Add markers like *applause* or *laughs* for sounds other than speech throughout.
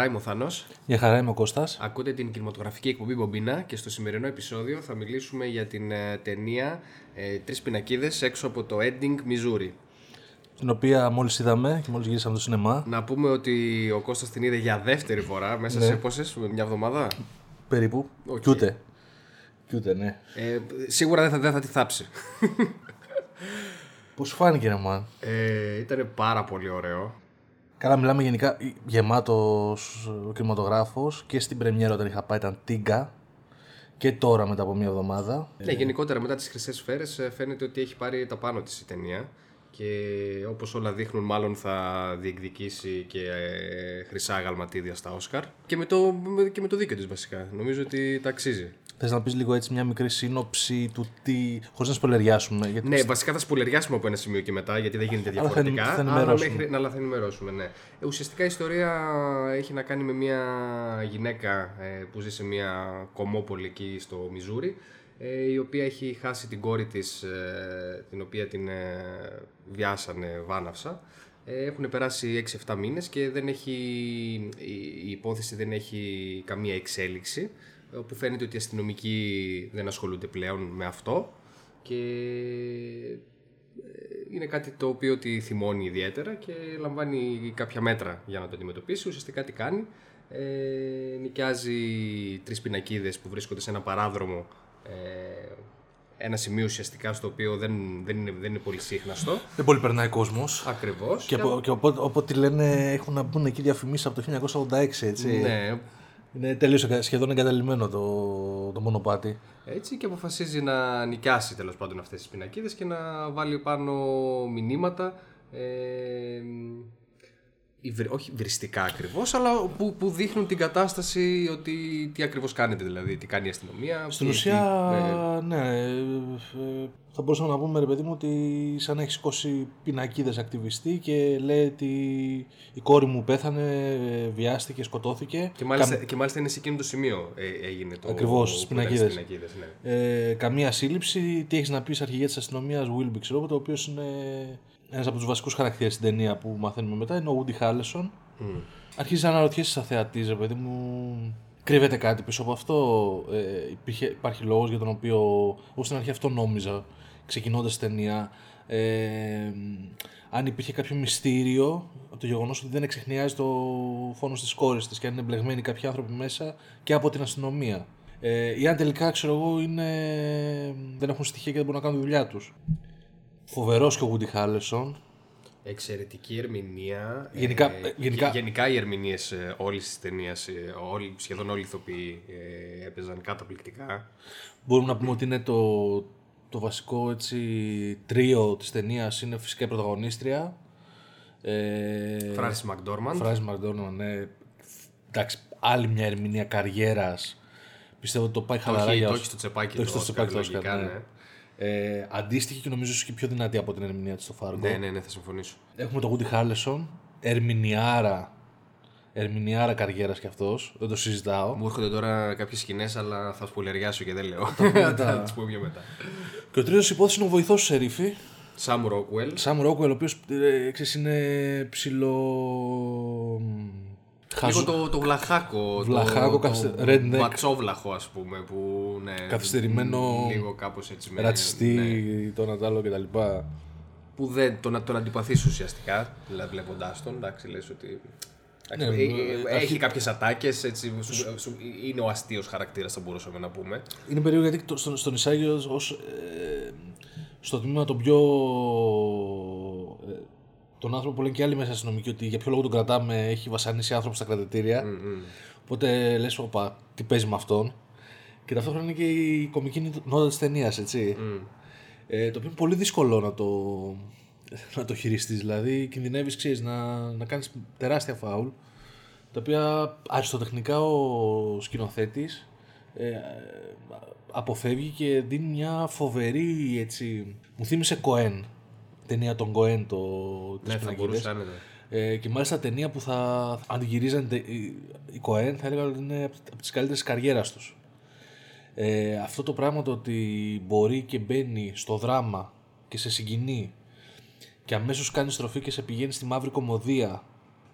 χαρά, είμαι ο Θάνος. Γεια χαρά είμαι ο Κώστας. Ακούτε την κινηματογραφική εκπομπή Μπομπίνα και στο σημερινό επεισόδιο θα μιλήσουμε για την ε, ταινία ε, Τρεις πινακίδες έξω από το Ebbing, Missouri. Την οποία μόλις είδαμε και μόλις γυρίσαμε το σινεμά. Να πούμε ότι ο Κώστας την είδε για δεύτερη φορά μέσα σε πόσες, μια εβδομάδα; Περίπου. Οκ. Κι ούτε. Κι ούτε, ναι. Ε, σίγουρα δεν θα, δεν θα τη θάψει. Πώς σου φάνηκε, ρε man. Ε, ήταν πάρα πολύ ωραίο. Καλά, μιλάμε γενικά γεμάτος ο κινηματογράφος και στην πρεμιέρα όταν είχα πάει ήταν τίγκα και τώρα μετά από μια εβδομάδα. Ναι, γενικότερα μετά τις χρυσές σφαίρες ε, φαίνεται ότι έχει πάρει τα πάνω της η ταινία και όπως όλα δείχνουν μάλλον θα διεκδικήσει και ε, χρυσά γαλματίδια στα Όσκαρ και με το, με- και με το δίκιο της βασικά. Νομίζω ότι τα αξίζει. Θες να πεις λίγο έτσι μια μικρή σύνοψη του τι, χωρίς να σπολεριάσουμε. Γιατί Ναι, βασικά θα σπουλεριάσουμε από ένα σημείο και μετά γιατί δεν γίνεται Αλλά θα ενη- διαφορετικά. θα αλλά, ενημερώσουμε. μέχρι, αλλά θα ενημερώσουμε, ναι. Ε, ουσιαστικά η ιστορία έχει να κάνει με μια γυναίκα ε, που ζει σε μια κομμόπολη εκεί στο Μιζούρι ε, η οποία έχει χάσει την κόρη της ε, την οποία την ε, βιάσανε βάναυσα. Ε, έχουν περάσει 6-7 μήνες και δεν έχει, η, η υπόθεση δεν έχει καμία εξέλιξη όπου φαίνεται ότι οι αστυνομικοί δεν ασχολούνται πλέον με αυτό και ε, είναι κάτι το οποίο τη θυμώνει ιδιαίτερα και λαμβάνει κάποια μέτρα για να το αντιμετωπίσει. Ουσιαστικά τι κάνει, ε, νοικιάζει τρεις πινακίδες που βρίσκονται σε ένα παράδρομο ε, ένα σημείο ουσιαστικά στο οποίο δεν, δεν, είναι, δεν είναι πολύ σύχναστο. δεν πολύ περνάει κόσμος. Ακριβώς. Και, από, και οπότε, όποτε λένε έχουν να μπουν εκεί διαφημίσεις από το 1986 έτσι. Ναι, Είναι τελείως εκα- σχεδόν εγκαταλειμμένο το, το μονοπάτι. Έτσι και αποφασίζει να νοικιάσει τέλος πάντων αυτές τις πινακίδες και να βάλει πάνω μηνύματα ε, υβρι- όχι βριστικά ακριβώς αλλά που, που δείχνουν την κατάσταση ότι τι ακριβώς κάνετε δηλαδή, τι κάνει η αστυνομία. Στην τι- ουσία, τι- ναι, ε, ε, θα μπορούσαμε να πούμε ρε παιδί μου ότι σαν να έχει σηκώσει πινακίδες ακτιβιστή και λέει ότι η κόρη μου πέθανε, ε, βιάστηκε, σκοτώθηκε. και, μάλιστα, και μάλιστα είναι σε εκείνο το σημείο ε, έγινε το Ακριβώς, στις που ήταν πινακίδες. πινακίδες, ναι. Ε, καμία σύλληψη. Τι έχεις να πεις αρχηγέ της αστυνομίας, Wilby, ξέρω εγώ, ο οποίος είναι ένας από τους βασικούς χαρακτήρες στην ταινία που μαθαίνουμε μετά. Είναι ο Woody Harrelson. Αρχίζεις να αναρωτιέσαι σαν θεατής, ρε παιδί μου, κρύβεται κάτι πίσω από αυτό. Ε, υπήρχε, υπάρχει λόγος για τον οποίο, εγώ στην αρχή αυτό νόμιζα, ξεκινώντας την ταινία. Ε, αν υπήρχε κάποιο μυστήριο από το γεγονός ότι δεν εξεχνιάζει το φόνος της κόρης της και αν είναι μπλεγμένοι κάποιοι άνθρωποι μέσα και από την αστυνομία. Ε, ή αν τελικά ξέρω εγώ είναι... δεν έχουν στοιχεία και δεν μπορούν να κάνουν τη δουλειά τους. Φοβερός και ο Woody Harrelson. Εξαιρετική ερμηνεία. Γενικά- ε, γενικά- γε- γενικά οι ερμηνείες όλη τη ταινία, σχεδόν όλοι οι ηθοποιοί ε, έπαιζαν καταπληκτικά. Μπορούμε να πούμε ότι είναι το, το βασικό έτσι, τρίο της ταινίας είναι φυσικά η πρωταγωνίστρια. Ε, Φράνσις Μακδόρμαντ. Φράζι Μακδόναλντ, ναι. Εντάξει, άλλη μια ερμηνεία καριέρας. Πιστεύω ότι το πάει Το χαλαρά έχει, για το όσους- έχει στο τσεπάκι το έχει στο Όσκαρ, τσεπάκι το λογικά, Όσκαρ, ναι. Ε, αντίστοιχη και νομίζω ίσως και πιο δυνατή από την ερμηνεία της στο Φάργκο. Ναι, ναι, ναι, θα συμφωνήσω. Έχουμε τον Woody Harrelson, ερμηνιάρα, ερμηνιάρα καριέρας κι αυτός, δεν το συζητάω. Μου έρχονται τώρα κάποιες σκηνές, αλλά θα σπουλεριάσω και δεν λέω. θα *laughs* τις πούμε πιο μετά. Και ο τρίτος υπόθεσης είναι ο βοηθός του Σερίφη, Σάμ Ρόκουελ. Σάμ Ρόκουελ, ο οποίος ε, ξέρεις, είναι ψηλό... Λίγο το, το βλαχάκο. Βλαχάκο, το, καθυστε- το redneck. μπατσόβλαχο, ας πούμε. Που, ναι, Καθυστερημένο, Λίγο κάπως έτσι. Με, ρατσιστή, ναι, το Νατάλο κτλ. που δεν τον, τον αντιπαθείς ουσιαστικά. Δηλαδή, βλέποντάς τον, εντάξει, λες ότι. Ναι, ε, ε, ε, έχει κάποιες ατάκες, έτσι, σου- σου- είναι ο αστείος χαρακτήρας θα μπορούσαμε να πούμε. Είναι περίεργο γιατί το- στον, στον Ισάγιο ως, ε, στο τμήμα των πιο ε, τον άνθρωπο που λένε και άλλοι μέσα αστυνομικοί ότι για ποιο λόγο τον κρατάμε, έχει βασανίσει άνθρωπο στα κρατητήρια. Οπότε λες, όπα, τι παίζει με αυτόν. Και ταυτόχρονα είναι και η κομική νότα της ταινίας, έτσι. Ε, το οποίο είναι πολύ δύσκολο να το, να το χειριστείς. Δηλαδή, κινδυνεύεις, ξέρεις, να, να κάνεις τεράστια φάουλ. Τα οποία αριστοτεχνικά ο σκηνοθέτης ε, αποφεύγει και δίνει μια φοβερή έτσι. Μου θύμισε Κοέν. Ταινία των Κοέν το. Ναι, θα μπορούσε να είναι. Ε, και μάλιστα ταινία που θα αν τη γυρίζανε η Κοέν θα έλεγα ότι είναι από τις καλύτερες καριέρας τους. Ε, αυτό το πράγμα το ότι μπορεί και μπαίνει στο δράμα και σε συγκινεί και αμέσως κάνει στροφή και σε πηγαίνει στη μαύρη κομμωδία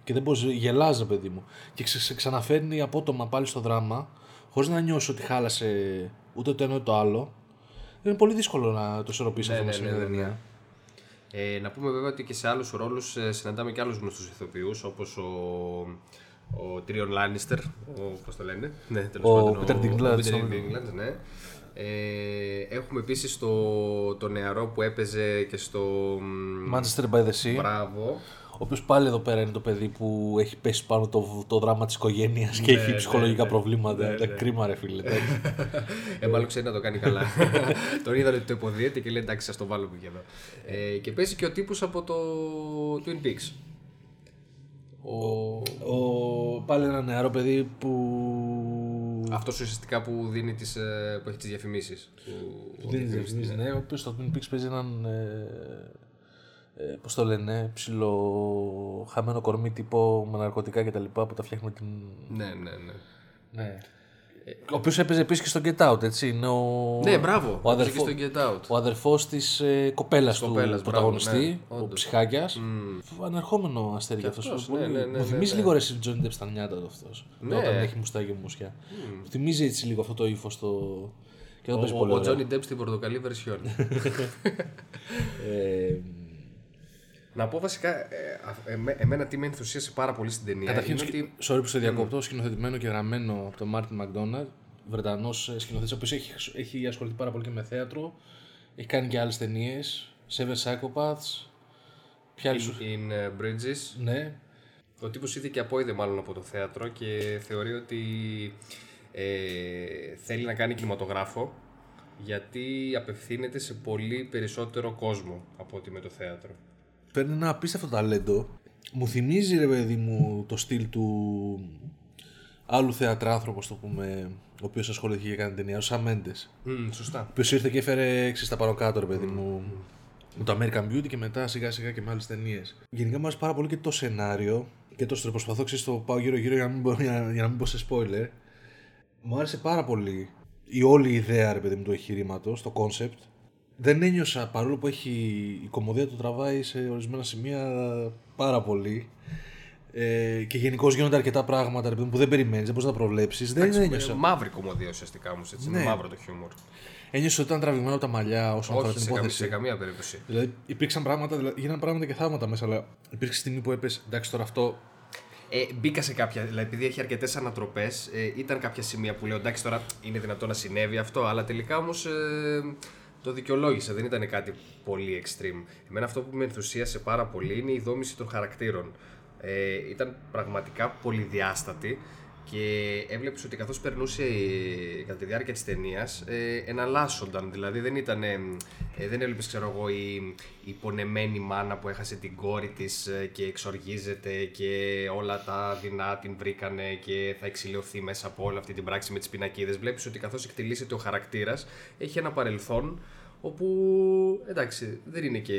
και δεν μπορείς, γελάζει παιδί μου και σε ξαναφέρνει απότομα πάλι στο δράμα χωρίς να νιώσεις ότι χάλασε ούτε το ένα ούτε το άλλο είναι πολύ δύσκολο να το ισορροπήσεις Ναι, αυτό ναι, μέσα ναι, σε μια ναι, ναι. Ταινία. Ε, να πούμε βέβαια ότι και σε άλλους ρόλους ε, συναντάμε και άλλους γνωστούς ηθοποιούς όπως ο, ο Τρίον Λάνιστερ, ο, πώς το λένε, ναι, τέλος Ο πάντων, Peter Dinklage, ο Peter ναι. Dinklage, ναι. Ε, έχουμε επίσης το, το νεαρό που έπαιζε και στο... μ, Manchester by the Sea. Μπράβο. Ο οποίος πάλι εδώ πέρα είναι το παιδί που έχει πέσει πάνω το, το δράμα της οικογένειας και έχει ναι, ψυχολογικά ναι. προβλήματα. Ναι, Είναι ναι. κρίμα, ρε φίλε. *laughs* εντάξει. Ε, μάλλον ξέρει να το κάνει καλά. *laughs* Τον είδαν ότι το υποδίεται και λέει εντάξει, ας το βάλουμε και εδώ. Ε, και παίζει και ο τύπος από το Twin Peaks. Ο... ο, πάλι ένα νεαρό παιδί που. Αυτός ουσιαστικά που, δίνει τις, ε, που έχει τις διαφημίσεις. που δίνει διαφημίσεις, ναι, ο οποίος στο Twin Peaks παίζει έναν. Ε, ε, Πώς το λένε, ψηλό χαμένο κορμί τύπο με ναρκωτικά κτλ. που τα φτιάχνει με την. Ναι, ναι, ναι. Ναι. Ο οποίος έπαιζε επίσης και στο Get Out, έτσι. Είναι ο, Ναι, μπράβο. Ο, Έπαιζε αδερφό, και στο Get Out. ο αδερφός της ε, κοπέλας του κοπέλας, πρωταγωνιστή, μπράβο, ναι, ο όντως. ψυχάκιας. Ανερχόμενο αστέρι για αυτός. αυτός, πολύ- ναι, ναι, ναι, μου ναι, θυμίζει ναι. λίγο ρε στην Johnny Depp στα νιάτα του αυτός. Ναι. Όταν έχει μουστάκι και μουσια. Μου θυμίζει έτσι λίγο αυτό το ύφος το... Και δεν παίζει Ο, πολύ ο ωραία. Johnny Depp στην πορτοκαλί version. *laughs* Ε, Να πω βασικά, ε, α- εμέ- εμένα τι με ενθουσίασε πάρα πολύ στην ταινία. Καταρχήν, είναι σκη- ότι sorry που σε διακόπτω, σκηνοθετημένο και γραμμένο από τον Μάρτιν Μακδόναλντ, Βρετανός σκηνοθέτης, ο οποίος έχει, έχει ασχοληθεί πάρα πολύ και με θέατρο. Έχει κάνει και άλλες ταινίες. Seven Psychopaths. Ποια άλλη σου. in ε, Bridges Ναι, Ο τύπος είδε και απόειδε μάλλον από το θέατρο και θεωρεί ότι ε, θέλει να κάνει κινηματογράφο γιατί απευθύνεται σε πολύ περισσότερο κόσμο από ότι με το θέατρο. Παίρνει ένα απίστευτο ταλέντο. Μου θυμίζει ρε παιδί μου το στυλ του άλλου θεατράνθρωπου, ας το πούμε, ο οποίος ασχολήθηκε και κάνει ταινία, ο Sam Mendes. Mm, σωστά. Ο οποίος ήρθε και έφερε ξέρεις, τα πάνω κάτω, ρε παιδί μου. Με το American Beauty και μετά σιγά σιγά και με άλλες ταινίες. Γενικά μου άρεσε πάρα πολύ και το σενάριο και το story. Προσπαθώ ξέρεις, το πάω γύρω-γύρω για, να μην μπω- για, για να μην πω σε spoiler. Μου άρεσε πάρα πολύ η όλη ιδέα ρε παιδί μου του εγχειρήματος, το concept. Δεν ένιωσα παρόλο που έχει η κομμωδία του τραβάει σε ορισμένα σημεία πάρα πολύ. Ε, και γενικώς γίνονται αρκετά πράγματα ρε παιδί μου, που δεν περιμένεις, δεν μπορείς να τα προβλέψεις. Δεν ένιωσα. Ε, μαύρη κομμωδία ουσιαστικά όμως. Έτσι. Ναι. Είναι μαύρο το χιούμορ. Ένιωσε ότι ήταν τραβηγμένο από τα μαλλιά όσον αφορά Όχι την σε, καμία, υπόθεση. σε καμία περίπτωση. Δηλαδή υπήρξαν πράγματα, δηλαδή, γίνανε πράγματα και θαύματα μέσα, αλλά υπήρξε στιγμή που έπεσε. Εντάξει, τώρα αυτό. Ε, μπήκα σε κάποια, δηλαδή επειδή έχει αρκετές ανατροπές, ε, ήταν κάποια σημεία που λέω εντάξει τώρα είναι δυνατό να συνέβη αυτό, αλλά τελικά όμως ε, το δικαιολόγησα, δεν ήταν κάτι πολύ extreme. Εμένα αυτό που με ενθουσίασε πάρα πολύ είναι η δόμηση των χαρακτήρων. Ε, ήταν πραγματικά πολυδιάστατη και έβλεπες ότι καθώς περνούσε ε, κατά τη διάρκεια της ταινίας, ε, εναλλάσσονταν. Δηλαδή δεν ήταν, ε, ε, δεν έβλεπες ξέρω εγώ η, η πονεμένη μάνα που έχασε την κόρη της ε, και εξοργίζεται και όλα τα δεινά την βρήκανε και θα εξηλαιωθεί μέσα από όλη αυτή την πράξη με τις πινακίδες. Βλέπεις ότι καθώς εκτελήσεται ο χαρακτήρας έχει ένα παρελθόν όπου εντάξει δεν είναι και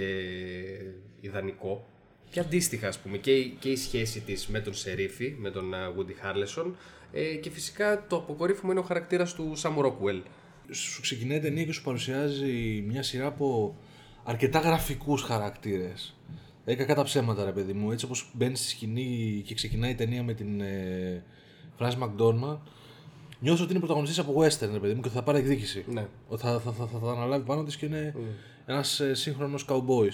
ιδανικό και αντίστοιχα, ας πούμε, και η, και η σχέση της με τον Σερίφη, με τον ε, Woody Harrelson ε, και φυσικά το αποκορύφωμα είναι ο χαρακτήρας του Sam Rockwell. Σου ξεκινάει η ταινία και σου παρουσιάζει μια σειρά από αρκετά γραφικούς χαρακτήρες. Έκα κατά ψέματα, ρε παιδί μου. Έτσι όπως μπαίνει στη σκηνή και ξεκινάει η ταινία με την ε, Frances McDormand, νιώθω ότι είναι πρωταγωνιστής από western, ρε παιδί μου, και θα πάρει εκδίκηση. Ναι. Ότι Θα, θα, θα, θα, θα αναλάβει πάνω της και είναι ένας ε, σύγχρονος cowboy.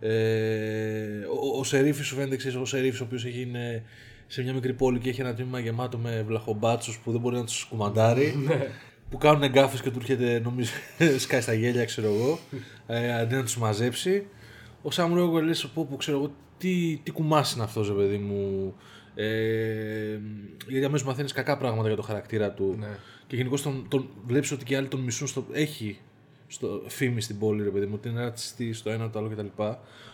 Ε, ο, ο Σερίφης σου φαίνεται εξή, ο Σερίφης ο οποίος έχει είναι σε μια μικρή πόλη και έχει ένα τμήμα γεμάτο με βλαχομπάτσους που δεν μπορεί να τους κουμαντάρει. *laughs* που κάνουν εγκάφες και του έρχεται, νομίζω, *laughs* σκάει στα γέλια, ξέρω εγώ, ε, αντί να τους μαζέψει. Ο Σάμ Ρόγκουελ λες πω που ξέρω εγώ τι, τι κουμάς είναι αυτός ρε παιδί μου. Ε, γιατί αμέσως μαθαίνεις κακά πράγματα για το χαρακτήρα του. Ναι. Και γενικώς τον, τον βλέπεις ότι και οι άλλοι τον μισούν στο, έχει στο φήμη στην πόλη ρε παιδί μου, ότι είναι ρατσιστής, το ένα το άλλο κτλ.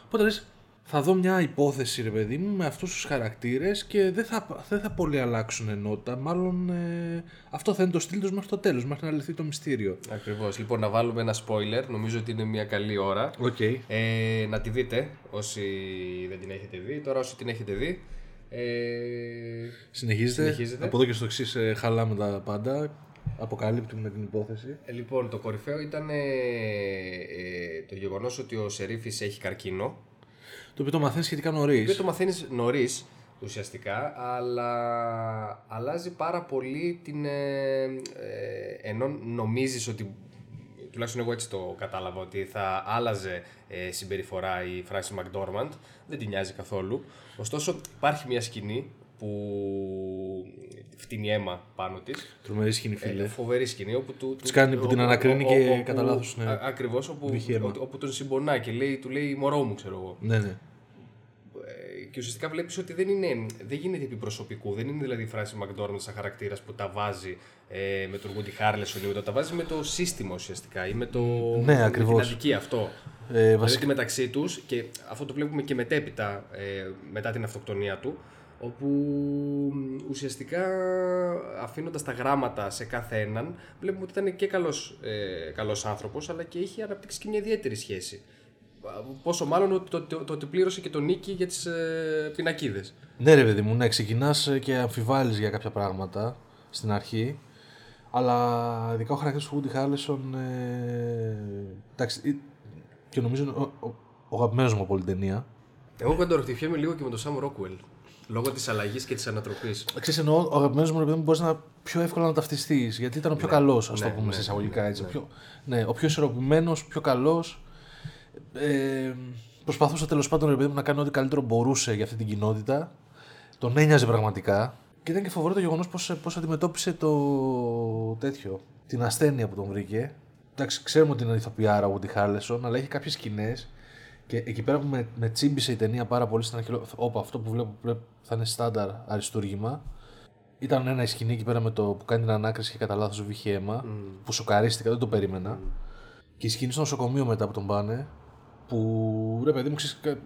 Οπότε λες, θα δω μια υπόθεση ρε παιδί μου με αυτούς τους χαρακτήρες και δεν θα, δεν θα πολύ αλλάξουν ενότητα. Μάλλον ε, αυτό θα είναι το στυλ τους μέχρι το τέλος, μέχρι να λυθεί το μυστήριο. Ακριβώς. Λοιπόν, να βάλουμε ένα spoiler. Νομίζω ότι είναι μια καλή ώρα. Οκ. Ε, να τη δείτε όσοι δεν την έχετε δει. Τώρα όσοι την έχετε δει. Ε, Συνεχίζεται. Συνεχίζεται. Από εδώ και στο εξής ε, χαλάμε τα πάντα. Αποκαλύπτουμε την υπόθεση. ε, λοιπόν, το κορυφαίο ήταν ε, ε, το γεγονός ότι ο Σερίφης έχει καρκίνο. Το οποίο το μαθαίνεις σχετικά νωρίς. Το οποίο το μαθαίνεις νωρίς ουσιαστικά, αλλά αλλάζει πάρα πολύ την... Ε, ε, ενώ νομίζεις ότι τουλάχιστον εγώ έτσι το κατάλαβα ότι θα άλλαζε ε, συμπεριφορά η Frances McDormand δεν την νοιάζει καθόλου ωστόσο υπάρχει μια σκηνή που φτύνει αίμα πάνω της Τρομερή σκηνή, φίλε. ε, φοβερή σκηνή όπου του, Της κάνει που την ανακρίνει και κατά λάθος, ναι. ακριβώς όπου, Βύχει αίμα. όπου, όπου τον συμπονά και λέει, του λέει μωρό μου ξέρω εγώ ναι, ναι. Ε, και ουσιαστικά βλέπεις ότι δεν, είναι, δεν γίνεται επί προσωπικού. Δεν είναι δηλαδή η φράση McDormand σαν χαρακτήρας που τα βάζει ε, με τον Woody Harrelson ή με το, τα βάζει με το σύστημα ουσιαστικά ή με, το, Ναι, με ακριβώς. την αδική αυτό. Ε, Δηλαδή βασικά, ότι μεταξύ τους, και αυτό το βλέπουμε και μετέπειτα ε, μετά την αυτοκτονία του, όπου ουσιαστικά αφήνοντας τα γράμματα σε κάθε έναν, βλέπουμε ότι ήταν και καλός, ε, καλός άνθρωπος, αλλά και είχε αναπτύξει και μια ιδιαίτερη σχέση. Πόσο μάλλον ότι το, το, το ότι πλήρωσε και τον νίκη για τις ε, πινακίδες. ναι, ρε παιδί μου, ναι, ξεκινάς και αμφιβάλλεις για κάποια πράγματα στην αρχή. Αλλά ειδικά ο χαρακτήρας του Woody Harrelson. Ε, εντάξει, ε, και νομίζω είναι ο, ο, ο αγαπημένος μου από όλη την ταινία. Εγώ κοντοροχτυπιέμαι λίγο και με τον Σάμ Ρόκουελ. Λόγω της αλλαγής και της ανατροπής. Ξέρεις, εννοώ, ο αγαπημένος μου ρε παιδί μου μπορείς να πιο εύκολα να ταυτιστείς. Γιατί ήταν ο πιο καλός, ας το ναι, πούμε ναι, σε εισαγωγικά ναι, έτσι. ναι. Ο πιο, ναι, ο πιο ισορροπημένος, πιο καλός. Ε, προσπαθούσε τέλος πάντων ρε παιδί μου, να κάνει ό,τι καλύτερο μπορούσε για αυτή την κοινότητα. Τον ένοιαζε πραγματικά. Και ήταν και φοβερό το γεγονός πώς αντιμετώπισε το τέτοιο. Την ασθένεια που τον βρήκε. Εντάξει, ξέρουμε ότι είναι ηθοποιάρα ο Woody Harrelson, αλλά έχει κάποιες σκηνές. Και εκεί πέρα που με, με τσίμπησε η ταινία πάρα πολύ στην αρχή, λέω, όπα, αυτό που βλέπω πρέπει, θα είναι στάνταρ αριστούργημα. Ήταν ένα η σκηνή εκεί πέρα με το που κάνει την ανάκριση και κατά λάθος βύχει αίμα, που σοκαρίστηκα, δεν το περίμενα. Και η σκηνή στο νοσοκομείο μετά που τον πάνε, που ρε παιδί μου ξέρεις, κα- ε,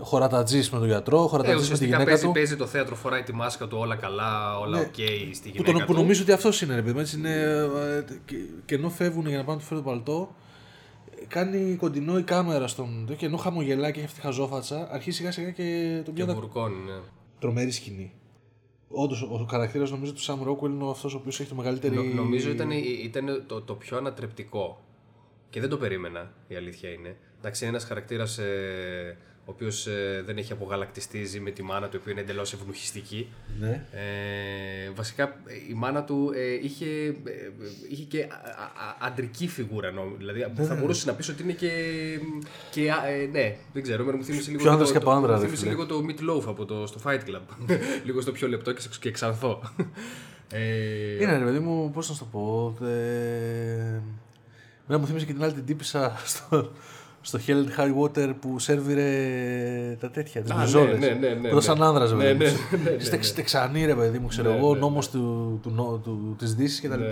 χωρατατζή με τον γιατρό, Ε, χωρατατζή με τη ουσιαστικά γυναίκα παίζει, του. παίζει το θέατρο, φοράει τη μάσκα του, όλα καλά, όλα οκ στη Που, γυναίκα τον, που του. νομίζω ότι αυτός είναι, ρε παιδί μου. Έτσι είναι, ε, και, και ενώ φεύγουν για να πάνε να του φέρουν το παλτό, ε, κάνει κοντινό η κάμερα στον. και ενώ χαμογελάει και έχει αυτή τη χαζόφατσα, αρχίζει σιγά σιγά και τον Και πιάνει. βουρκώνει, ναι. Τρομερή σκηνή. Όντως, ο χαρακτήρας νομίζω του Σαμ Ρόκουελ είναι αυτός ο οποίος έχει το μεγαλύτερη. Νο- νομίζω ήταν, ήταν το, το πιο ανατρεπτικό. Και δεν το περίμενα, η αλήθεια είναι. Εντάξει, είναι ένας χαρακτήρας ε, ο οποίος δεν έχει απογαλακτιστεί, ζει με τη μάνα του, η οποία είναι εντελώς ευνουχιστική. Ναι. Ε, βασικά ε, η μάνα του ε, είχε, ε, είχε και α, α, α, αντρική φιγούρα. νο- Δηλαδή θα μπορούσε να πεις ότι είναι και. και α, ε, ναι, δεν ξέρω, εμένα μου θύμισε λίγο. Πιο άντρας το- και από το- άντρα, μου ρε θύμισε φίλε. λίγο το Meat Loaf από το, στο Fight Club. *laughs* λίγο στο πιο λεπτό και, σε- και ξανθό. Ε, Είναι ρε παιδί μου, πώς να σου το πω. Ε... Μένα μου θύμισε και την άλλη την τύπησα στο, στο Hell and High Water που σερβιρε τα τέτοια, τις Α, μπριζόλες. ναι, ναι, ναι, ναι, Που ήταν σαν ναι. άνδρας, Ναι, ρε παιδί ναι, μου. ναι, ναι, Είστε ναι. Τεξανοί, ρε παιδί μου, ξέρω Ναι, εγώ, ναι, νόμος του, του, νο- του, της Δύσης κτλ.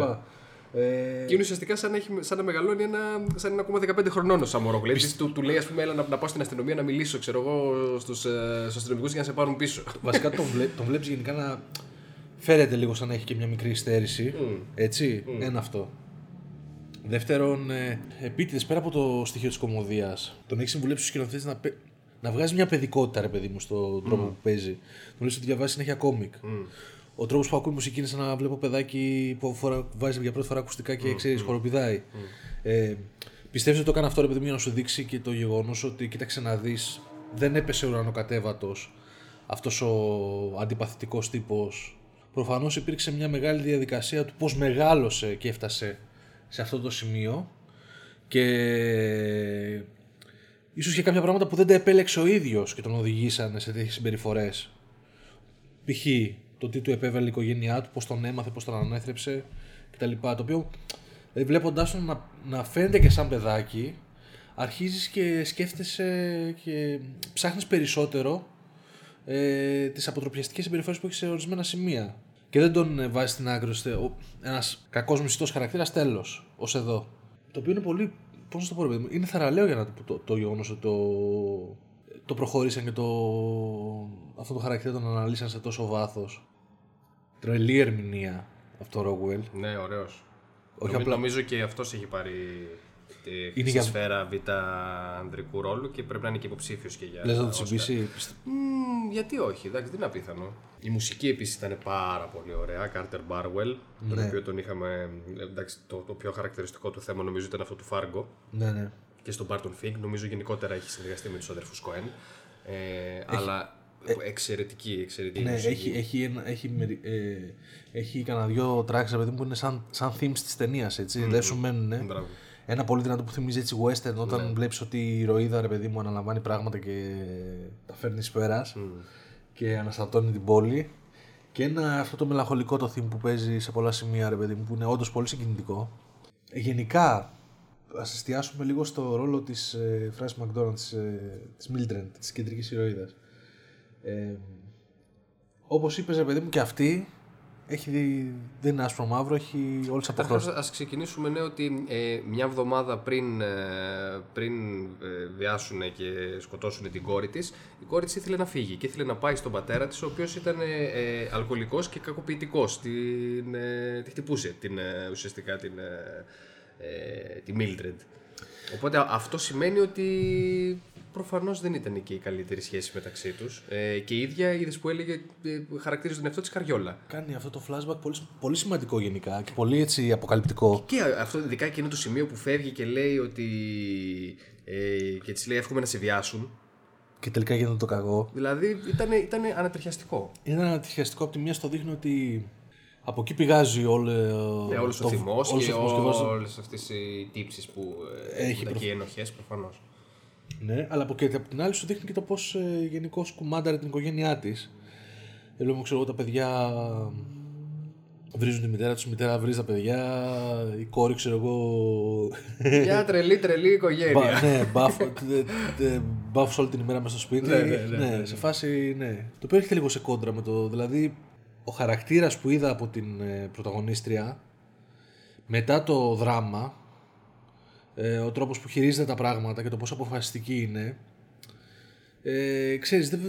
Ε, Και είναι ουσιαστικά σαν να, έχει, σαν να μεγαλώνει ένα, σαν να είναι ακόμα 15 χρονών ο Σαμορόγλου. Έτσι, του, του λέει, ας πούμε, έλα να, να πάω στην αστυνομία να μιλήσω, ξέρω εγώ, στους ε, στους αστυνομικούς για να σε πάρουν πίσω. Βασικά τον, βλέ, τον βλέπεις γενικά να φέρεται λίγο σαν να έχει και μια μικρή υστέρηση. Έτσι, ένα αυτό. Δεύτερον, ε, επίτηδες πέρα από το στοιχείο της κομμωδίας, τον έχεις συμβουλέψει στους σκηνοθέτες να, πε- να βγάζει μια παιδικότητα, ρε παιδί μου, στον τρόπο που παίζει. Τον λες ότι διαβάζει συνέχεια κόμικ. Ο τρόπος που ακούει μουσική είναι σαν να βλέπω παιδάκι που φορά, βάζει για πρώτη φορά ακουστικά και ξέρεις, χοροπηδάει. Ε, Πιστεύεις ότι το έκανε αυτό ρε παιδί μου για να σου δείξει και το γεγονός ότι κοίταξε να δεις, δεν έπεσε ουρανοκατέβατο αυτός ο αντιπαθητικός τύπος. Προφανώς υπήρξε μια μεγάλη διαδικασία του πώς μεγάλωσε και έφτασε σε αυτό το σημείο και ίσως και κάποια πράγματα που δεν τα επέλεξε ο ίδιος και τον οδηγήσανε σε τέτοιες συμπεριφορές. Π.χ. το τι του επέβαλε η οικογένειά του, πώς τον έμαθε, πώς τον ανέθρεψε κτλ. Το οποίο ε, βλέποντάς τον να, να φαίνεται και σαν παιδάκι, αρχίζεις και σκέφτεσαι και ψάχνεις περισσότερο ε, τις αποτροπιαστικές συμπεριφορές που έχεις σε ορισμένα σημεία. Και δεν τον ε, βάζει στην άκρη ώστε ο- ένας κακός μισθός χαρακτήρας τέλος, ως εδώ. Το οποίο είναι πολύ, πώς να το πω ρε παιδί μου, είναι θαραλέο για να το, το, το γεγονός ότι το, το προχώρησαν και το, αυτό το χαρακτήρα τον αναλύσαν σε τόσο βάθος. Τρελή ερμηνεία αυτό το Rockwell. Ναι, ωραίος. Όχι Όχι απλά- Νομίζω και αυτός έχει πάρει τη Είναι χρυσή για- σφαίρα β' ανδρικού ρόλου και πρέπει να είναι και υποψήφιος και για. Λες να το Oscar. τσιμπήσει. Μμμ, γιατί όχι, εντάξει, δεν είναι απίθανο. Η μουσική επίσης ήταν πάρα πολύ ωραία. Carter Barwell, τον Ναι. οποίο τον είχαμε. Εντάξει, το, το πιο χαρακτηριστικό του θέμα νομίζω ήταν αυτό του Fargo Ναι, ναι. και στον Barton Fink. Νομίζω γενικότερα έχει συνεργαστεί με τους αδερφού Cohen. Ε, αλλά εξαιρετική, εξαιρετική Ναι, μουσική. έχει, έχει, ένα, έχει, μερι- ε, έχει κανένα δυο tracks ρε παιδί μου, που είναι σαν, σαν themes της ταινίας, έτσι, δεν σου μένουν. Μπράβο. Ένα πολύ δυνατό που θυμίζει έτσι western όταν Ναι. βλέπεις ότι η ηρωίδα ρε παιδί μου αναλαμβάνει πράγματα και τα φέρνει εις πέρας και αναστατώνει την πόλη. Και ένα αυτό το μελαγχολικό το theme που παίζει σε πολλά σημεία ρε παιδί μου που είναι όντως πολύ συγκινητικό. Ε, Γενικά, ας εστιάσουμε λίγο στο ρόλο της ε, Frances McDormand, της, ε, της Mildred, της κεντρικής ηρωίδας. Ε, όπως είπες ρε παιδί μου και αυτή έχει, δει- δεν είναι άσπρο μαύρο, έχει όλες τις αποχρώσεις. Καταρχάς, ας ξεκινήσουμε ναι, ότι ε, μια εβδομάδα πριν, ε, πριν ε, βιάσουν και σκοτώσουν την κόρη της, η κόρη της ήθελε να φύγει και ήθελε να πάει στον πατέρα της, ο οποίος ήταν ε, ε, αλκοολικός και κακοποιητικός. Την, ε, τη χτυπούσε την, ε, ουσιαστικά την, ε, ε, τη Mildred. Οπότε αυτό σημαίνει ότι προφανώς δεν ήταν και η καλύτερη σχέση μεταξύ τους. Ε, και η ίδια είδες που έλεγε, ε, χαρακτήριζε τον εαυτό της Καριόλα. Κάνει αυτό το flashback πολύ, πολύ σημαντικό γενικά και πολύ έτσι αποκαλυπτικό. Και αυτό ειδικά εκείνο το σημείο που φεύγει και λέει ότι. Ε, και της λέει: Εύχομαι να σε βιάσουν. Και τελικά γίνεται το κακό. Δηλαδή ήταν, ήταν ανατριχιαστικό. Είναι ένα ατυχιαστικό από τη μία στο δείχνει ότι από εκεί πηγάζει όλο, Ναι, όλος ο θυμός όλος ο και θυμός και βάζει- όλες αυτές οι τύψεις που. Έχει Έχει προ- και οι ενοχές προφανώς. Ναι, αλλά από, και από την άλλη σου δείχνει και το πώς ε, γενικώς κουμάνταρε την οικογένειά της. Βλέπουμε, ξέρω εγώ, τα παιδιά βρίζουν τη μητέρα τους, η μητέρα βρίζει τα παιδιά, η κόρη, ξέρω εγώ. Μια τρελή, τρελή οικογένεια. Μπα- ναι, μπαφ, τε- τε- μπαφ όλη την ημέρα μέσα στο σπίτι. Ναι, ναι, ναι, ναι, ναι. σε φάση, ναι. Το οποίο έρχεται λίγο σε κόντρα με το. Δηλαδή, ο χαρακτήρας που είδα από την ε, πρωταγωνίστρια μετά το δράμα, ε, ο τρόπος που χειρίζεται τα πράγματα και το πόσο αποφασιστική είναι, ε, ξέρεις, δεν,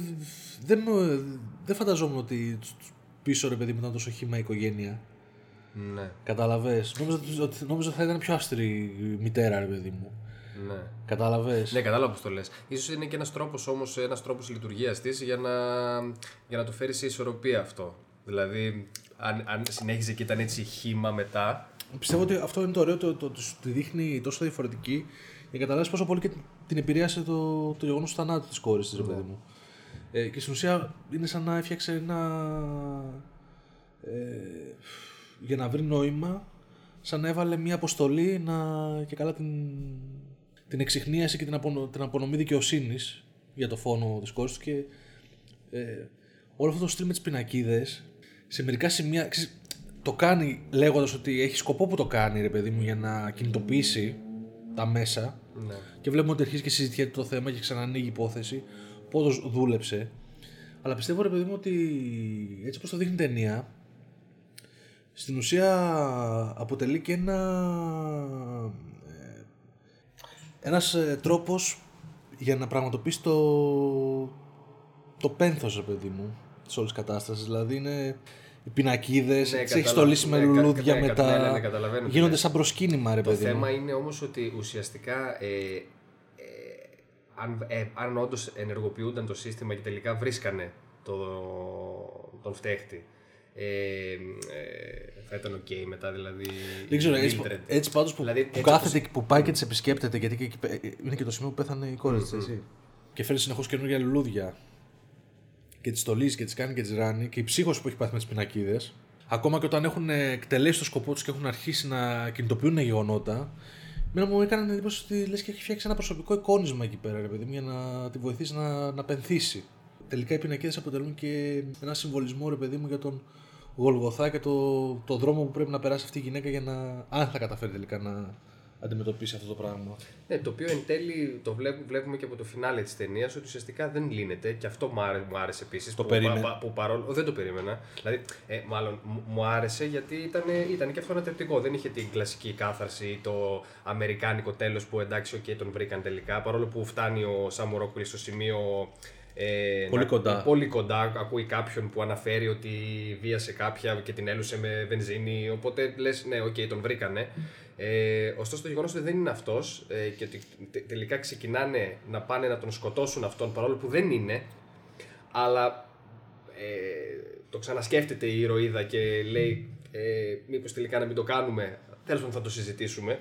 δεν, μου- δεν φανταζόμουν ότι πίσω ρε παιδί μου ήταν τόσο χύμα η οικογένεια. ναι, Κατάλαβες. Νόμιζα ότι- ότι νόμιζα ότι θα ήταν πιο αυστηρή η μητέρα ρε παιδί μου. ναι. Κατάλαβες. Ναι, κατάλαβα πώς το λες. σω είναι και ένας τρόπος όμως, ένας τρόπος λειτουργίας της για να, για να το φέρεις σε ισορροπία αυτό. Δηλαδή, αν, αν συνέχιζε και ήταν έτσι χήμα μετά, Πιστεύω ότι αυτό είναι το ωραίο, το, το, το, σου τη δείχνει τόσο διαφορετική για να καταλάβεις πόσο πολύ και την επηρέασε το, το γεγονός του θανάτου της κόρης της, ρε παιδί μου. Ε, και στην ουσία είναι σαν να έφτιαξε ένα. Ε, για να βρει νόημα, σαν να έβαλε μια αποστολή να, και καλά την, την εξυχνίαση και την, απονο, την απονομή δικαιοσύνης για το φόνο της κόρης του και ε, όλο αυτό το stream με τις πινακίδες σε μερικά σημεία ξέρεις, το κάνει λέγοντας ότι έχει σκοπό που το κάνει ρε παιδί μου για να κινητοποιήσει τα μέσα. Ναι. και βλέπουμε ότι αρχίζει και συζητιέται το θέμα και ξανανοίγει η υπόθεση πώ δούλεψε. Αλλά πιστεύω ρε παιδί μου ότι έτσι όπως το δείχνει η ταινία στην ουσία αποτελεί και ένα ε, ένας ε, τρόπος για να πραγματοποιήσει το, το πένθος ρε παιδί μου της όλης κατάστασης δηλαδή είναι οι πινακίδες, Ναι, ναι, έχεις καταλα- στολίσει με ναι, κα- λουλούδια ναι, μετά ναι, ναι, ναι, καταλαβαίνω τι γίνονται λες. σαν προσκύνημα ρε Το παιδί θέμα μου είναι όμως ότι ουσιαστικά ε, ε, αν, ε, αν όντως ενεργοποιούνταν το σύστημα και τελικά βρίσκανε το, τον φταίχτη, ε, ε, θα ήταν οκ μετά δηλαδή. Δεν ξέρω, η έτσι, Mildred. έτσι πάντως που, Δηλαδή, που έτσι κάθεται και που πάει και τις επισκέπτεται, γιατί και, εκεί πέ- είναι και το σημείο που πέθανε η κόρη της, έτσι. Και φέρνει συνεχώς καινούργια λουλούδια. Και τις στολίζει και τις κάνει και τις ράνει. Και η ψύχωση που έχει πάθει με τις πινακίδες. Ακόμα και όταν έχουν εκτελέσει το σκοπό τους και έχουν αρχίσει να κινητοποιούν γεγονότα. Μένα μου έκανε εντύπωση ότι λες και έχει φτιάξει ένα προσωπικό εικόνισμα εκεί πέρα, ρε παιδί μου, για να τη βοηθήσει να, να πενθήσει. Τελικά οι πινακίδες αποτελούν και ένα συμβολισμό, ρε παιδί μου, για τον Γολγοθά και το, το δρόμο που πρέπει να περάσει αυτή η γυναίκα για να. αν θα καταφέρει τελικά να αντιμετωπίσει αυτό το πράγμα. Ναι, το οποίο εν τέλει το βλέπουμε, βλέπουμε και από το φινάλε της ταινίας ότι ουσιαστικά δεν λύνεται και αυτό μου άρεσε, μου άρεσε επίσης. Το που, περίμενε. πα- που παρόλο. Δεν το περίμενα. Δηλαδή, ε, μάλλον μου- μου άρεσε γιατί ήταν, ήταν και αυτό ανατρεπτικό. Δεν είχε την κλασική κάθαρση ή το αμερικάνικο τέλος που εντάξει, οκ, τον βρήκαν τελικά. Παρόλο που φτάνει ο Σαμ Ρόκγουελ στο σημείο. Ε, Πολύ να- κοντά. Πολύ κοντά. Ακούει κάποιον που αναφέρει ότι βίασε κάποια και την έλουσε με βενζίνη. Οπότε λες, ναι, οκ, τον βρήκανε. Ε, ωστόσο το γεγονός ότι δεν είναι αυτός ε, και ότι τε- τελικά ξεκινάνε να πάνε να τον σκοτώσουν αυτόν παρόλο που δεν είναι, αλλά ε, το ξανασκέφτεται η ηρωίδα και λέει ε, μήπως τελικά να μην το κάνουμε, τέλος πάντων θα το συζητήσουμε.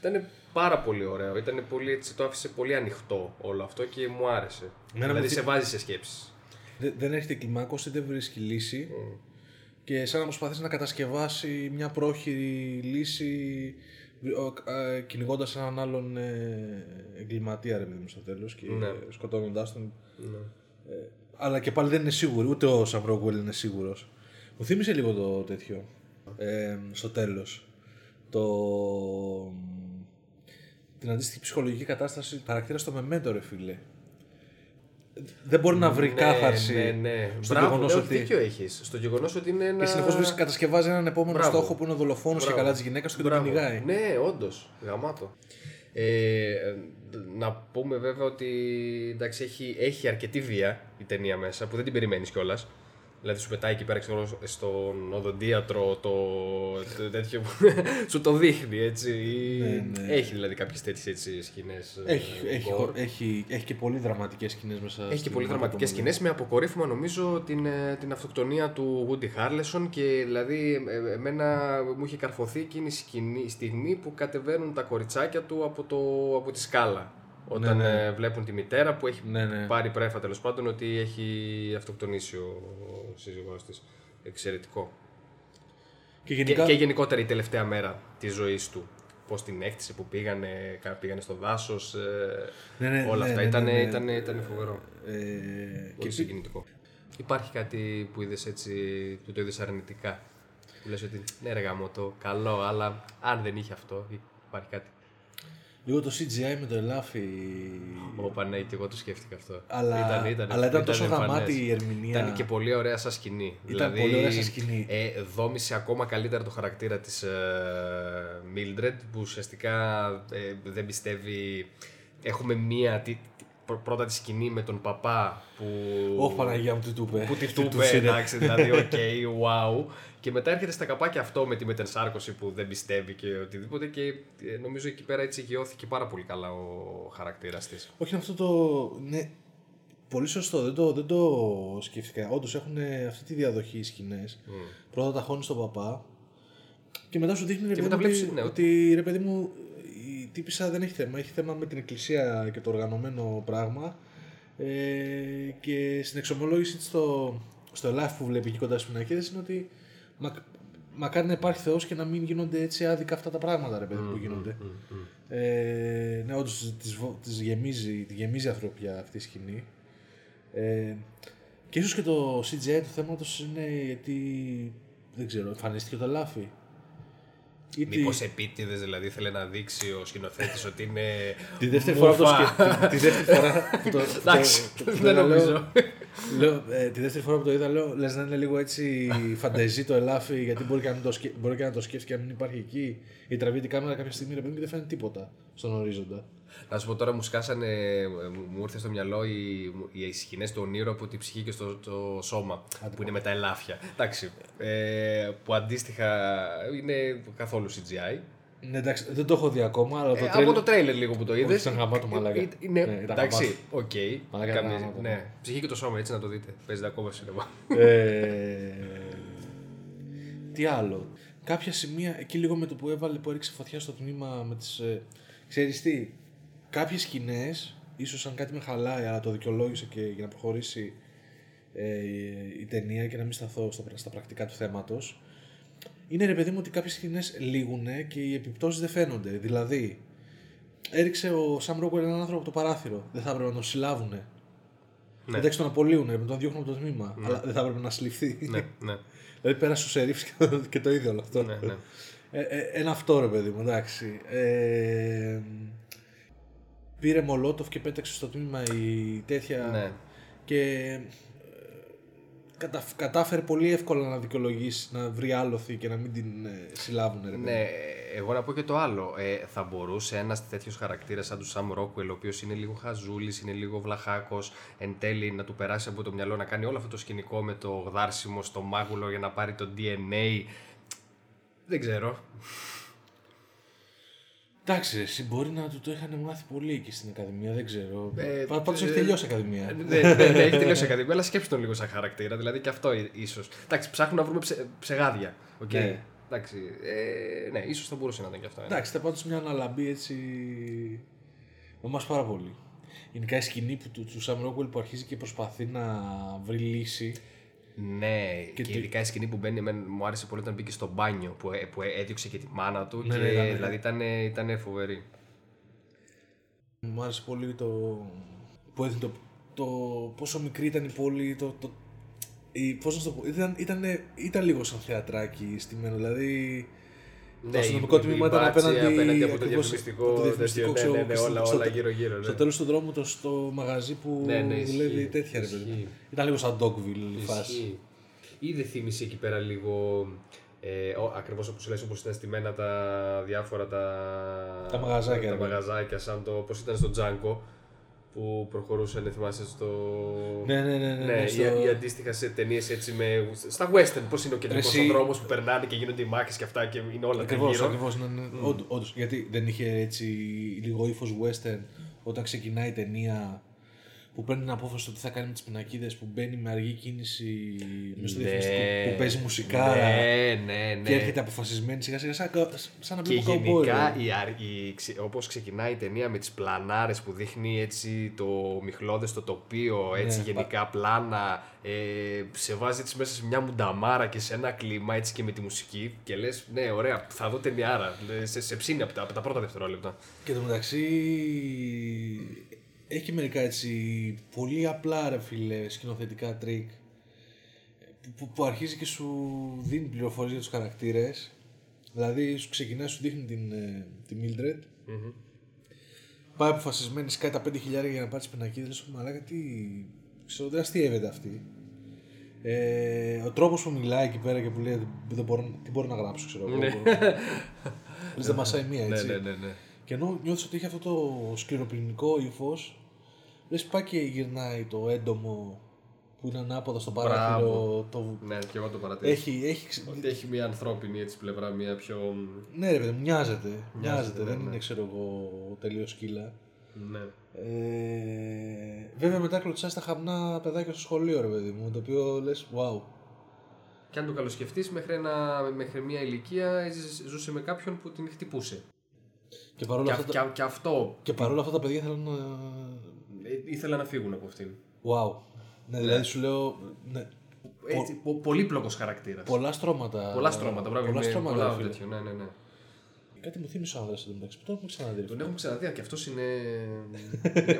Ήταν πάρα πολύ ωραίο, ήταν πολύ, έτσι, το άφησε πολύ ανοιχτό όλο αυτό και μου άρεσε. Εμένα δηλαδή μου σε βάζει σε σκέψεις. Δε- δεν έρχεται κλιμάκωση, δεν βρίσκει λύση. Και σαν να προσπαθήσει να κατασκευάσει μια πρόχειρη λύση κυνηγώντας έναν άλλον ε, εγκληματία ρε παιδί μου στο τέλος και Ναι. σκοτώνοντάς τον. Ε, αλλά και πάλι δεν είναι σίγουροι, ούτε ο Σαμ Ρόκουελ είναι σίγουρος. Μου θύμισε λίγο το τέτοιο ε, στο τέλος. Το, την αντίστοιχη ψυχολογική κατάσταση του χαρακτήρα στο Memento ρε φίλε. Δεν μπορεί να βρει κάθαρση Ναι, ναι. στο Μπράβο, γεγονός ναι, ότι... δίκιο έχεις. Στο γεγονός ότι είναι ένα... Και συνεχώ κατασκευάζει έναν επόμενο Μπράβο. στόχο που είναι ο δολοφόνος και Μπράβο. καλά της γυναίκας του και τον Μπράβο. κυνηγάει. Ναι, όντως. Γαμάτο. Ε, ε, να πούμε βέβαια ότι εντάξει, έχει, έχει αρκετή βία η ταινία μέσα που δεν την περιμένεις κιόλας. Δηλαδή σου πετάει εκεί πέρα ξέρω, στον οδοντίατρο το, το τέτοιο που *laughs* σου το δείχνει έτσι. ναι. Έχει δηλαδή κάποιες τέτοιες έτσι σκηνές. ε, Έχει, έχει, gore; έχει, έχει και πολύ δραματικές σκηνές μέσα. Έχει και στην πολύ δραματικές αποκομμένη. σκηνές με αποκορύφωμα νομίζω την, ε, την αυτοκτονία του Woody Harrelson και δηλαδή ε, εμένα μου είχε καρφωθεί εκείνη η σκηνή- η στιγμή που κατεβαίνουν τα κοριτσάκια του από, το, από τη σκάλα. Όταν Ναι, ναι. ε, βλέπουν τη μητέρα που έχει Ναι, ναι. πάρει πρέφα τέλος πάντων ότι έχει αυτοκτονήσει ο σύζυγός της. Εξαιρετικό. Και Και, γενικά. και γενικότερα η τελευταία μέρα της ζωής του. Πώς την έκτισε που πήγανε, κα- πήγανε στο δάσος, ε, Ναι, ναι, όλα ναι, αυτά. ναι, ήταν, ναι, ναι. ήταν, ήταν φοβερό. ε, Πολύ και συγκινητικό. Υπάρχει κάτι που είδες έτσι, που το είδες αρνητικά; Που λες ότι ναι ρε γάμο το καλό, αλλά αν δεν είχε αυτό, υπάρχει κάτι. Λίγο το CGI με το ελάφι. Όπα ναι, και εγώ το σκέφτηκα αυτό. Αλλά- αλλά ήταν τόσο εμφανές. γαμάτη η ερμηνεία. Ήταν και πολύ ωραία σαν σκηνή. Ήταν πολύ ωραία σαν σκηνή. Ε, δόμησε ακόμα καλύτερα το χαρακτήρα της ε, Mildred που ουσιαστικά ε, δεν πιστεύει... Έχουμε μία τι- πρω- πρώτα τη σκηνή με τον παπά που... Όχι Παναγία μου, τι του είπε. που τη Τι του τους είπε, είναι. εντάξει, δηλαδή, *laughs* OK, wow. Και μετά έρχεται στα καπάκια αυτό με τη μετενσάρκωση που δεν πιστεύει και οτιδήποτε και ε, νομίζω εκεί πέρα έτσι γειώθηκε πάρα πολύ καλά ο χαρακτήρας της. Όχι αυτό το. Ναι, πολύ σωστό. Δεν το, δεν το σκέφτηκα. Όντως έχουν αυτή τη διαδοχή οι σκηνές. Πρώτα τα χώνει στον παπά και μετά σου δείχνει ρε παιδί, μετά μου, βλέπεις, ότι, ναι, ότι ρε παιδί μου η τύπησα δεν έχει θέμα. Έχει θέμα με την εκκλησία και το οργανωμένο πράγμα. Ε, και στην εξομολόγηση της στο, στο live που βλέπει εκεί κοντά στις πινακίδες είναι ότι μα, μακάρι να υπάρχει Θεός και να μην γίνονται έτσι άδικα αυτά τα πράγματα ρε παιδί μου, που γίνονται. Ε, ναι, όντως της, βο- της γεμίζει, τη γεμίζει ανθρωπιά αυτή η σκηνή. Ε, και ίσως και το CGI του θέματος είναι γιατί, δεν ξέρω, εμφανίστηκε το λάφι. Ή τι- Μήπως επίτηδες δηλαδή ήθελε να δείξει ο σκηνοθέτης ότι είναι. Τη δεύτερη φορά που το μούφα. σκέφτηκα. Τη δεύτερη φορά που το. Εντάξει, που το- που το δεν λέω- νομίζω. Λέω, ε, τη δεύτερη φορά που το είδα, λέω λες να είναι λίγο έτσι φαντεζή το ελάφι, γιατί μπορεί και να, μην το, σκε... μπορεί και να το σκέφτει και να μην υπάρχει εκεί. Ή τραβεί την κάμερα κάποια στιγμή ρε παιδί μου, και δεν φαίνεται τίποτα στον ορίζοντα. Να σου πω τώρα, μου σκάσανε, μου- μου ήρθε στο μυαλό οι, οι σκηνές του ονείρου από τη ψυχή και στο το σώμα. που είναι με τα ελάφια. Εντάξει. Ε, που αντίστοιχα είναι καθόλου CGI. Ναι, εντάξει, δεν το έχω δει ακόμα, αλλά το Ε, τρέλ... Από το τρέιλερ λίγο που το είδες. ήταν γαμάτο, μαλάκα. Είναι, Ναι, ήταν εντάξει, γαμάτο. οκ. Μαλάκα, ήταν Καμία- γαμάτο. ναι. Ψυχή και το σώμα, έτσι να το δείτε. Παίζεται ακόμα σινεμά. ε, τι άλλο. Κάποια σημεία, εκεί λίγο με το που έβαλε, που έριξε φωτιά στο τμήμα με τις... Ε, ξέρεις τι, κάποιες σκηνές, ίσως αν κάτι με χαλάει, αλλά το δικαιολόγησε και για να προχωρήσει ε, η ταινία και να μην σταθώ στα, στα πρακτικά του θέματος, είναι ρε παιδί μου ότι κάποιες σκηνές λήγουνε και οι επιπτώσεις δεν φαίνονται. Δηλαδή, έριξε ο Σαμ Ρόκουελ έναν άνθρωπο από το παράθυρο. Δεν θα έπρεπε να τον συλλάβουνε. Ναι. Εντάξει, τον απολύουνε, με τον διώχνουν από το τμήμα. Αλλά δεν θα έπρεπε να συλληφθεί. ναι, ναι. *laughs* Δηλαδή πέρασε ο σερίφ και, το- και το είδε όλο αυτό. ναι, ναι. Ε, ε, ένα αυτό ρε παιδί μου, εντάξει. Ε, πήρε Μολότοφ και πέταξε στο τμήμα η τέτοια. Ναι. Και ε, κατα, κατάφερε πολύ εύκολα να δικαιολογήσει, να βρει άλοθη και να μην την ε, συλλάβουν. Ρε, παιδί. Ναι, εγώ να πω και το άλλο. Ε, θα μπορούσε ένας τέτοιος χαρακτήρας σαν του Σαμ Ρόκουελ, ο οποίος είναι λίγο χαζούλης, είναι λίγο βλαχάκος, εν τέλει να του περάσει από το μυαλό να κάνει όλο αυτό το σκηνικό με το γδάρσιμο στο μάγουλο για να πάρει το DNA. Δεν ξέρω. Εντάξει, εσύ μπορεί να του το είχαν μάθει πολύ εκεί στην Ακαδημία, δεν ξέρω. Ε, Πα- Πάντως ε, έχει τελειώσει η Ακαδημία. ναι, ναι, ναι, έχει τελειώσει η *laughs* Ακαδημία, αλλά σκέψτε τον λίγο σαν χαρακτήρα. Δηλαδή και αυτό ίσως. Εντάξει, ψάχνουν να βρούμε ψε, ψεγάδια. οκ. Ναι. Εντάξει, ε, ναι, ίσως θα μπορούσε να ήταν και αυτό. ε. Εντάξει, ήταν πάντως μια αναλαμπή έτσι. Μα πάρα πολύ. Γενικά η σκηνή που, του, του Sam Rockwell που αρχίζει και προσπαθεί να βρει λύση. Ναι, και, τι- ειδικά η σκηνή που μπαίνει, εμένα μου άρεσε πολύ όταν μπήκε στο μπάνιο που, ε- που έδιωξε και τη μάνα του. Ναι, και, ναι, ήταν, ναι. δηλαδή ήταν, ήταν φοβερή. Μου άρεσε πολύ το. που έδινε το, το πόσο μικρή ήταν η πόλη. Το, το, η, πώς να σου το πω, ήταν, ήταν, ήταν λίγο σαν θεατράκι στημένο. Δηλαδή. Το αστυνομικό η- τμήμα η ήταν μπάτση απέναντι, απέναντι από το ακριβώς, διαφημιστικό. από το τέτοιο, διαφημιστικό, ναι, ξέρω, ναι, ναι, στο- όλα, στο- όλα γύρω-γύρω. Στο ναι. τέλος του δρόμου το, στο μαγαζί που Ναι, ναι, δουλεύει ισχύει, τέτοια ρε παιδί. ισχύει. μου. Ήταν λίγο σαν Dogville η φάση. Ισχύει. Ή δεν θύμισε εκεί πέρα λίγο. Ε, ο- ακριβώς όπως λες, όπως ήταν στημένα τα διάφορα τα, Τα μαγαζάκια, τα ρε. μαγαζάκια σαν το, όπως ήταν στο Django που προχωρούσαν, θυμάσαι, στο... Ναι, ναι, ναι. ναι, ναι, στο- ή, ή αντίστοιχα σε ταινίες έτσι με. στα western, πώς είναι ο κεντρικός Εσύ- δρόμο που περνάνε και γίνονται οι μάχες και αυτά και είναι όλα Ακριβώς, τριγύρω. ακριβώς. Ναι, ναι. Όντως, όντως. γιατί δεν είχε έτσι λίγο ύφος western όταν ξεκινάει η ταινία που παίρνει την απόφαση το τι θα κάνει με τις πινακίδες που μπαίνει με αργή κίνηση μέσα στο Ναι. διαφημιστικό που παίζει μουσικάρα Ναι, ναι, ναι. και έρχεται αποφασισμένη σιγά σιγά σαν, κα- σαν να Και πει το γενικά η, αρ- η, ξε- όπως ξεκινάει η ταινία με τις πλανάρες που δείχνει έτσι το μιχλώδες το τοπίο, έτσι Ναι, γενικά πλάνα, ε, σε βάζει έτσι μέσα σε μια μουνταμάρα και σε ένα κλίμα έτσι και με τη μουσική και λες ναι ωραία θα δω ταινιάρα, Ε, σε, σε ψήνει από τα, από τα πρώτα δευτερόλεπτα. Εν τω μεταξύ έχει μερικά έτσι πολύ απλά ρε φίλε σκηνοθετικά τρίκ που, που, που αρχίζει και σου δίνει πληροφορίες για τους χαρακτήρες. Δηλαδή σου ξεκινάει σου δείχνει την, ε, τη Mildred. Πάει αποφασισμένη σκάει τα 5 χιλιάρια για να πάρει τις πινακίδες λες μαλάκα τι ξέρω δεν αστειεύεται αυτή. Ε, ο τρόπος που μιλάει εκεί πέρα και που λέει δεν μπορώ, τι μπορώ να γράψω ξέρω εγώ. Λες, δεν μασάει μία έτσι. ναι, ναι. Και ενώ νιώθεις ότι έχει αυτό το σκληροπυρηνικό ύφος, λες πάει και γυρνάει το έντομο που είναι ανάποδα στο παράθυρο. Το... Ναι, και εγώ το παρατήρησα. Έχει, έχει... ξε- Ότι έχει μια ανθρώπινη έτσι πλευρά, μια πιο... Ναι, ρε παιδί, μου, μοιάζεται. Μοιάζεται, ναι, δεν ναι. είναι, ξέρω εγώ, τελείως σκύλα. Ναι. Ε, βέβαια μετά κλωτσάει στα χαμνά παιδάκια στο σχολείο, ρε παιδί μου, το οποίο λες, wow. Και αν το καλοσκεφτείς, μέχρι, ένα, μέχρι μια ηλικία έζησε- ζούσε με κάποιον που την χτυπούσε. Και παρόλα, Και, αυτά, αυ- τα... και, και αυτό και παρόλα αυτά τα παιδιά θέλουν να. ε, ήθελα να φύγουν από αυτήν. Wow. Ναι, δηλαδή σου λέω. Ναι, Έτσι, πο, πολύπλοκος χαρακτήρας. πολλά στρώματα. πολλά στρώματα, μπράβο. Πολλά είναι στρώματα. πολλά ρε φίλε. τέτοιο, ναι, ναι, ναι. Κάτι μου θύμισε ο άνδρας εδώ μεταξύ. που Το έχουμε ξαναδεί. ρε Τον φίλε. έχουμε ξαναδεί και αυτός είναι...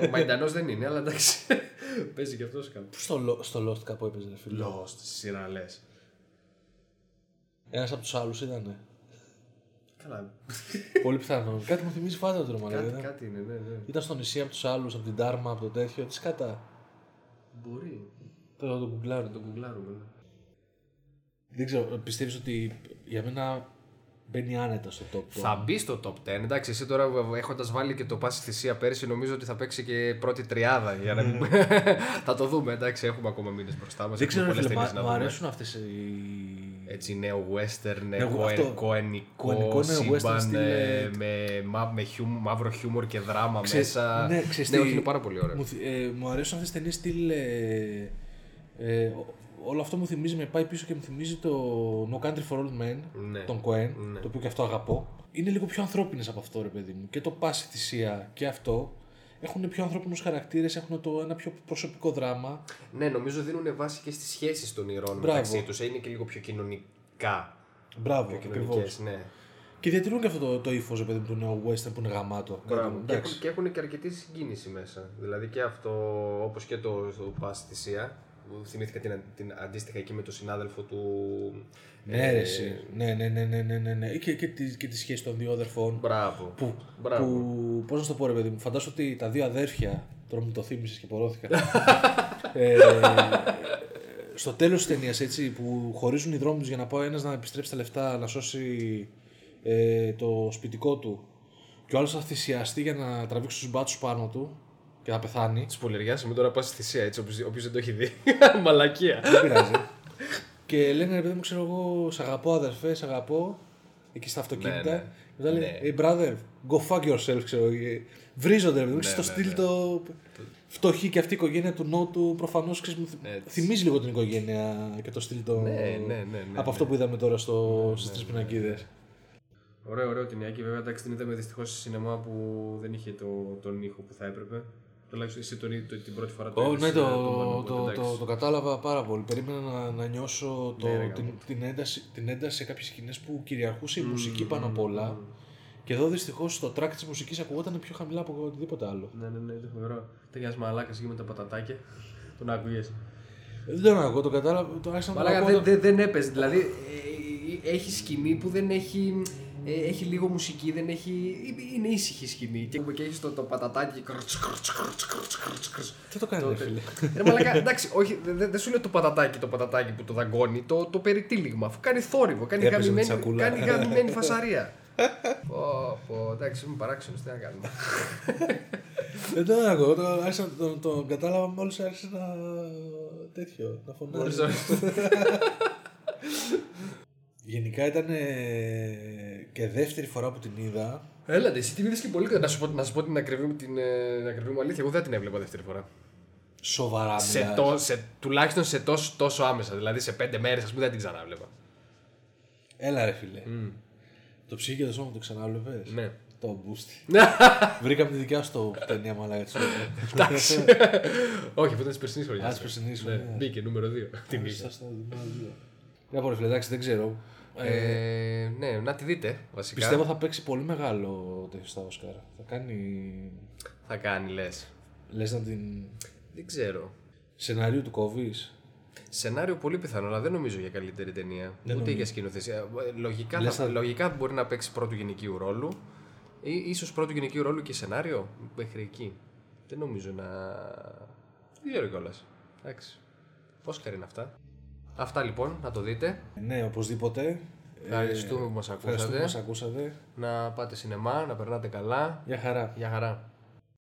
ο Μαϊντανός δεν είναι, αλλά εντάξει. *laughs* Παίζει και αυτός κάπου. Πού στο, Lo- στο Lost κάπου έπαιζε, ρε φίλε. Lost, στη σειρά λες. Ένας από τους άλλους ήταν. Καλά, Πολύ πιθανό. Κάτι μου θυμίζει φάτα το ρομανί. κάτι, κάτι είναι, ναι, ναι. Ήταν στο νησί από τους άλλους, από την Τάρμα, από το τέτοιο. Τι σκατά. Μπορεί. Τώρα να το Να γκουγκλάρω. το γκουγκλάρουμε. ναι. Δεν ξέρω, πιστεύεις ότι για μένα μπαίνει άνετα στο top. το- Θα μπει στο top 10. Εντάξει, εσύ τώρα έχοντας βάλει και το πάση θυσία πέρσι, νομίζω ότι θα παίξει και πρώτη τριάδα. Για να μην... *laughs* θα το δούμε, εντάξει, έχουμε ακόμα μήνες μπροστά μας. Δεν ξέρω, ρε φίλε, μα- μου αρέσουν αυτές οι. Έτσι νέο western, Ναι, νέο αυτό. κοενικό Κωενικό νέο western σύμπαν στυλ, ε, ε, με, μα- με χιούμ- μαύρο χιούμορ και δράμα Ξέ- μέσα. ναι, ξέρεις ναι, τι- όχι, είναι πάρα πολύ ωραίο. Μου, θυ- ε, μου αρέσουν αυτές τις ταινίες στυλ. Ε, ε, ο- όλο αυτό μου θυμίζει, με πάει πίσω και μου θυμίζει το No Country for Old Men, Ναι. τον Cohen, Ναι. το οποίο και αυτό αγαπώ. Είναι λίγο πιο ανθρώπινες από αυτό, ρε παιδί μου. Και το πάση θυσία και αυτό έχουν πιο ανθρώπινους χαρακτήρες, έχουν το, ένα πιο προσωπικό δράμα. Ναι, νομίζω δίνουν βάση και στις σχέσεις των ηρών Μπράβο. μεταξύ τους. Είναι και λίγο πιο κοινωνικά. Μπράβο, Πιο ακριβώς. κοινωνικές, ναι. Και διατηρούν και αυτό το, το ύφος, ρε παιδί μου, του νέου western που είναι γαμάτο. Μπράβο. Και Εντάξει. έχουν, και έχουν και αρκετή συγκίνηση μέσα. Δηλαδή και αυτό, όπως και το, το Πας θυσία, θυμήθηκα την, την αντίστοιχα εκεί με τον συνάδελφο του. Ναι, ε, ρε, εσύ. ναι, ναι, ναι, ναι, ναι, ναι, ναι. Και, και, τη, και τη σχέση των δύο αδερφών. Μπράβο. Που, Μπράβο. που πώς να σου το πω ρε παιδί μου, φαντάσου ότι τα δύο αδέρφια, τώρα μου το θύμισες και πορώθηκα, *laughs* ε, στο τέλος της ταινίας έτσι που χωρίζουν οι δρόμοι τους για να πάει ο ένας να επιστρέψει τα λεφτά, να σώσει ε, το σπιτικό του και ο άλλος θα θυσιαστεί για να τραβήξει τους μπάτσους πάνω του και θα πεθάνει. Σπολεριάσαι με τώρα πας στη θυσία έτσι, όποιος, όποιος δεν το έχει δει. *laughs* Μαλακία. Δεν πειράζει. *laughs* και λένε ρε παιδί μου, ξέρω εγώ, σ' αγαπώ αδερφέ, σ' αγαπώ. Εκεί στα αυτοκίνητα. Ναι, ναι. Και μετά λέει, hey brother, go fuck yourself, ξέρω εγώ. Και Βρίζονται ρε παιδί μου, Ναι, στο ναι, στυλ ναι. το. Φτωχή και αυτή η οικογένεια του Νότου προφανώς Έτσι. θυμίζει λίγο την οικογένεια και το στυλ το. Ναι, ναι, ναι, ναι, από ναι. αυτό που είδαμε τώρα στο... στις τρεις πινακίδες. Ωραίο, ωραίο την Ιάκη. Βέβαια, εντάξει, την είδαμε δυστυχώς σε σινεμά που δεν είχε το, τον ήχο που θα έπρεπε. Τουλάχιστον εσύ τον, το, την πρώτη φορά το Oh, είδες, ναι, ε, το, Μανώ, το, οπότε, το, εντάξει. το, κατάλαβα πάρα πολύ. Περίμενα να, να νιώσω το, Ναι, ρε, την, γάμο. την, ένταση, την ένταση σε κάποιες σκηνές που κυριαρχούσε η Μμμ, μουσική πάνω απ' όλα. μμμ. Και εδώ δυστυχώς το track της μουσικής ακουγόταν πιο χαμηλά από οτιδήποτε άλλο. Ναι, ναι, ναι, ήταν φοβερό. Ήταν ένα μαλάκας εκεί με τα πατατάκια. Τον άκουγες. Δεν τον ακούω, το κατάλαβα. Το άρχισα να το Μαλάκα ακούω. δεν, το- δεν, δεν έπαιζε. Δηλαδή ε, ε, έχει σκηνή που δεν έχει. Ε, έχει λίγο μουσική, δεν έχει. είναι ήσυχη σκηνή. Και, και έχεις το, το πατατάκι. κρτς, κρτς, κρτς, κρτς, κρτς, κρτς. Τι το κάνει, ρε φίλε; Ρε μαλάκα, εντάξει, όχι, δεν δε, δεν σου λέω το πατατάκι, το πατατάκι που το δαγκώνει, το, το περιτύλιγμα. Αφού κάνει θόρυβο, κάνει Έπαιζε με τη γαμημένη, σακούλα. κάνει γαμημένη φασαρία. πω, πω, εντάξει, είμαι παράξενος, τι να κάνουμε. Δεν τον ακούω, το, άρχισα, τον, τον κατάλαβα μόλις άρχισε να. τέτοιο, να φωνάζει. Μόλις το- Γενικά ήταν ε, και δεύτερη φορά που την είδα. Έλα, εσύ την είδες και πολύ καλά. Να σου πω, να σου πω την, ακριβή, μου- την, ε, την ακριβή μου αλήθεια. Εγώ δεν την έβλεπα δεύτερη φορά. Σοβαρά Σε μιλάς. το, σε, τουλάχιστον σε τόσο, τόσο άμεσα. Δηλαδή σε πέντε μέρες, ας πούμε, δεν την ξανάβλεπα. Έλα ρε φίλε. Το ψυχή και το σώμα το ξανάβλεπες; Ναι. Το μπούστι. *laughs* Βρήκαμε τη δικιά σου το ταινία μαλάκα της Εντάξει. *laughs* Όχι, αυτό ήταν της περσινής χρονιάς. Α, της περσινής Ναι, χρονιάς. μπήκε νούμερο 2. Την είχε. Σας το δημιουργώ δύο. Για πω ρε φίλε, εντάξει δεν ξέρω. Ε, ναι, να τη δείτε βασικά. Πιστεύω θα παίξει πολύ μεγάλο τέτοιο στα Όσκαρ. Θα κάνει. Θα κάνει, λες. Λες να την. Δεν ξέρω. Σενάριο του κόβεις; Σενάριο πολύ πιθανό, αλλά δεν νομίζω για καλύτερη ταινία. Ούτε για σκηνοθεσία. Ε, Λογικά, Λες θα, θα- λογικά μπορεί να παίξει πρώτου γυναικείου ρόλου. Ή ίσως πρώτου γυναικείου ρόλου και σενάριο μέχρι εκεί. Δεν νομίζω να. Δεν ξέρω κιόλας. Εντάξει. Όσκαρ είναι αυτά. Αυτά λοιπόν, να το δείτε. Ναι, οπωσδήποτε. Ευχαριστούμε που μας Ευχαριστούμε που ακούσατε. μας ακούσατε. Να πάτε σινεμά, να περνάτε καλά. Γεια χαρά. Γεια χαρά.